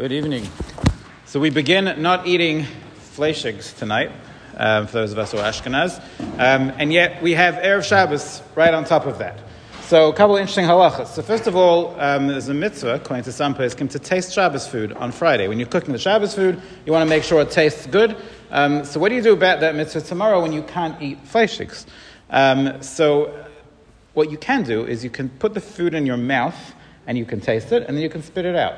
Good evening. So we begin not eating fleischigs tonight, um, for those of us who are Ashkenaz, um, and yet we have Erev Shabbos right on top of that. So a couple of interesting halachas. So first of all, um, there's a mitzvah, according to some poskim, to taste Shabbos food on Friday. When you're cooking the Shabbos food, you want to make sure it tastes good. Um, so what do you do about that mitzvah tomorrow when you can't eat fleischigs? Um, so what you can do is you can put the food in your mouth and you can taste it, and then you can spit it out.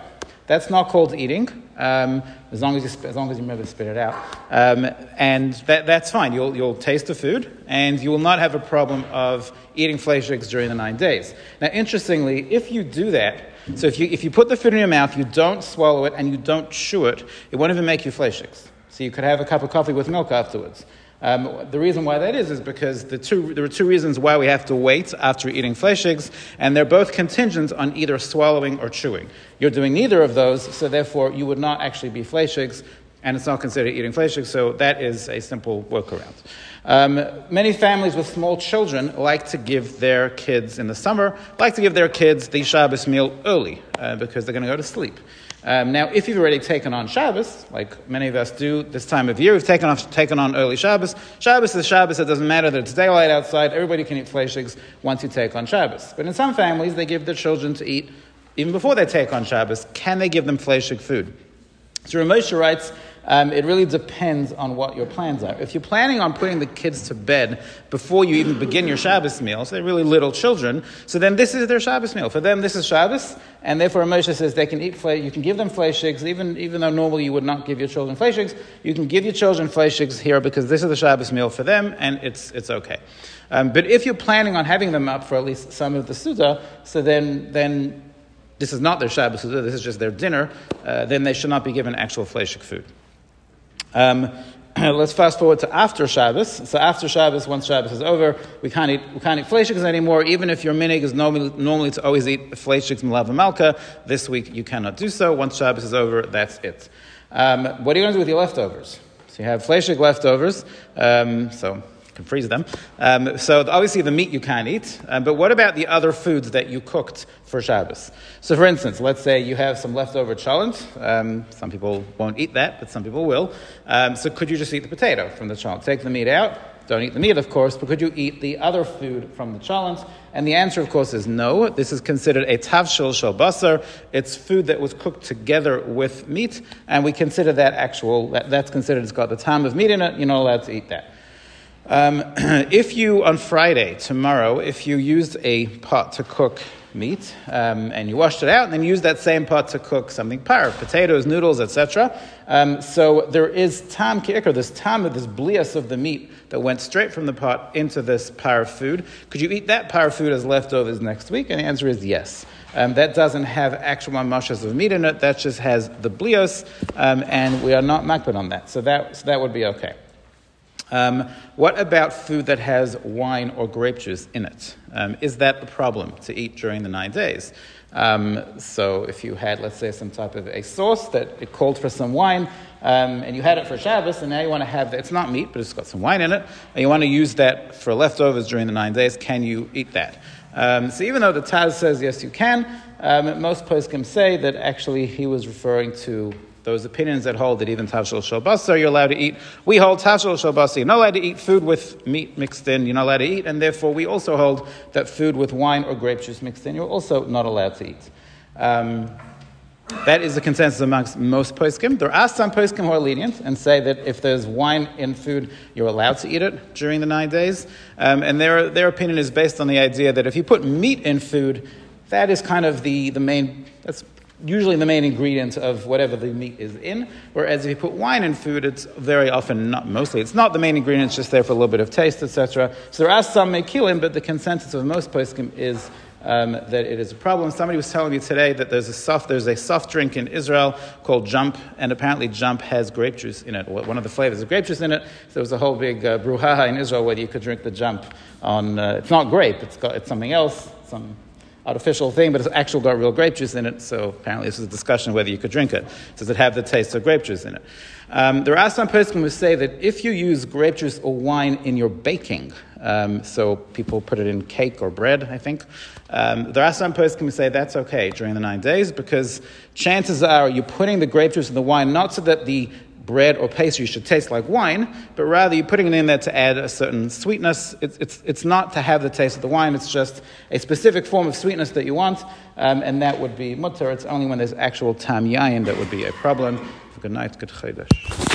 That's not called eating, um, as, long as, you, as long as you remember to spit it out. Um, and that, that's fine. You'll, you'll taste the food, and you will not have a problem of eating fleischigs during the nine days. Now, interestingly, if you do that, so if you, if you put the food in your mouth, you don't swallow it, and you don't chew it, it won't even make you fleischigs. So you could have a cup of coffee with milk afterwards. Um, the reason why that is is because the two, there are two reasons why we have to wait after eating fleischigs, and they're both contingent on either swallowing or chewing. You're doing neither of those, so therefore you would not actually be fleischigs, and it's not considered eating fleischigs, so that is a simple workaround. Um, many families with small children like to give their kids in the summer, like to give their kids the Shabbos meal early uh, because they're going to go to sleep. Um, now, if you've already taken on Shabbos, like many of us do this time of year, we've taken, off, taken on early Shabbos. Shabbos is Shabbos. It doesn't matter that it's daylight outside. Everybody can eat fleischigs once you take on Shabbos. But in some families, they give their children to eat even before they take on Shabbos. Can they give them fleischig food? So Rav Moshe writes, um, it really depends on what your plans are. If you're planning on putting the kids to bed before you even begin your Shabbos meal, so they're really little children, so then this is their Shabbos meal. For them, this is Shabbos, and therefore Moshe says they can eat, you can give them fleischigs, even, even though normally you would not give your children fleischigs, you can give your children fleischigs here because this is the Shabbos meal for them, and it's, it's okay. Um, but if you're planning on having them up for at least some of the Suda, so then, then this is not their Shabbos Suda, this is just their dinner, uh, then they should not be given actual fleishig food. Um, let's fast forward to after Shabbos. So after Shabbos, once Shabbos is over, we can't eat we can't eat fleischiks anymore. Even if your minhag is normally, normally to always eat fleischiks malava malka, this week you cannot do so. Once Shabbos is over, that's it. Um, what are you going to do with your leftovers? So you have fleishik leftovers. Um, so can freeze them. Um, so obviously the meat you can't eat, um, but what about the other foods that you cooked for Shabbos? So for instance, let's say you have some leftover cholent. Um, some people won't eat that, but some people will. Um, so could you just eat the potato from the cholent? Take the meat out. Don't eat the meat, of course, but could you eat the other food from the cholent? And the answer, of course, is no. This is considered a tavshil shel. It's food that was cooked together with meat, and we consider that actual, that, that's considered, it's got the time of meat in it, you're not allowed to eat that. Um, if you, on Friday, tomorrow, if you used a pot to cook meat um, and you washed it out and then used that same pot to cook something par, potatoes, noodles, etc. Um, so there is tam ki'ikr, this tam this blias of the meat that went straight from the pot into this par of food. Could you eat that par of food as leftovers next week? And the answer is yes. Um, that doesn't have actual mamashas of meat in it. That just has the blios, um, and we are not makpid on that. So that, so that would be okay. Um, what about food that has wine or grape juice in it? Um, is that a problem to eat during the nine days? Um, so if you had, let's say, some type of a sauce that it called for some wine, um, and you had it for Shabbos, and now you want to have, it's not meat, but it's got some wine in it, and you want to use that for leftovers during the nine days, can you eat that? Um, so even though the Taz says yes, you can, um, most poskim say that actually he was referring to those opinions that hold that even tavshil shel basar you're allowed to eat. We hold tavshil shel basar. You're not allowed to eat food with meat mixed in. You're not allowed to eat, and therefore we also hold that food with wine or grape juice mixed in. You're also not allowed to eat. Um, that is the consensus amongst most poskim. There are some poskim who are lenient and say that if there's wine in food, you're allowed to eat it during the nine days. Um, and their, their opinion is based on the idea that if you put meat in food, that is kind of the, the main, that's usually the main ingredient of whatever the meat is in. Whereas if you put wine in food, it's very often not mostly. It's not the main ingredient; it's just there for a little bit of taste, etc. So there are some mekilim, but the consensus of most poskim is. Um, that it is a problem. Somebody was telling me today that there's a soft there's a soft drink in Israel called Jump, and apparently Jump has grape juice in it. One of the flavors of grape juice in it. So there was a whole big uh, brouhaha in Israel whether you could drink the Jump on. Uh, it's not grape. It's got it's something else. Some artificial thing, but it's actually got real grape juice in it. So apparently, this is a discussion whether you could drink it. Does it have the taste of grape juice in it? Um, there are some persons who say that if you use grape juice or wine in your baking, Um, so people put it in cake or bread, I think. Um, there are some poskim who say that's okay during the nine days because chances are you're putting the grape juice in the wine not so that the bread or pastry should taste like wine, but rather you're putting it in there to add a certain sweetness. It's, it's, it's not to have the taste of the wine, it's just a specific form of sweetness that you want, um, and that would be mutar. It's only when there's actual tam yayin that would be a problem. Good night, good chodesh.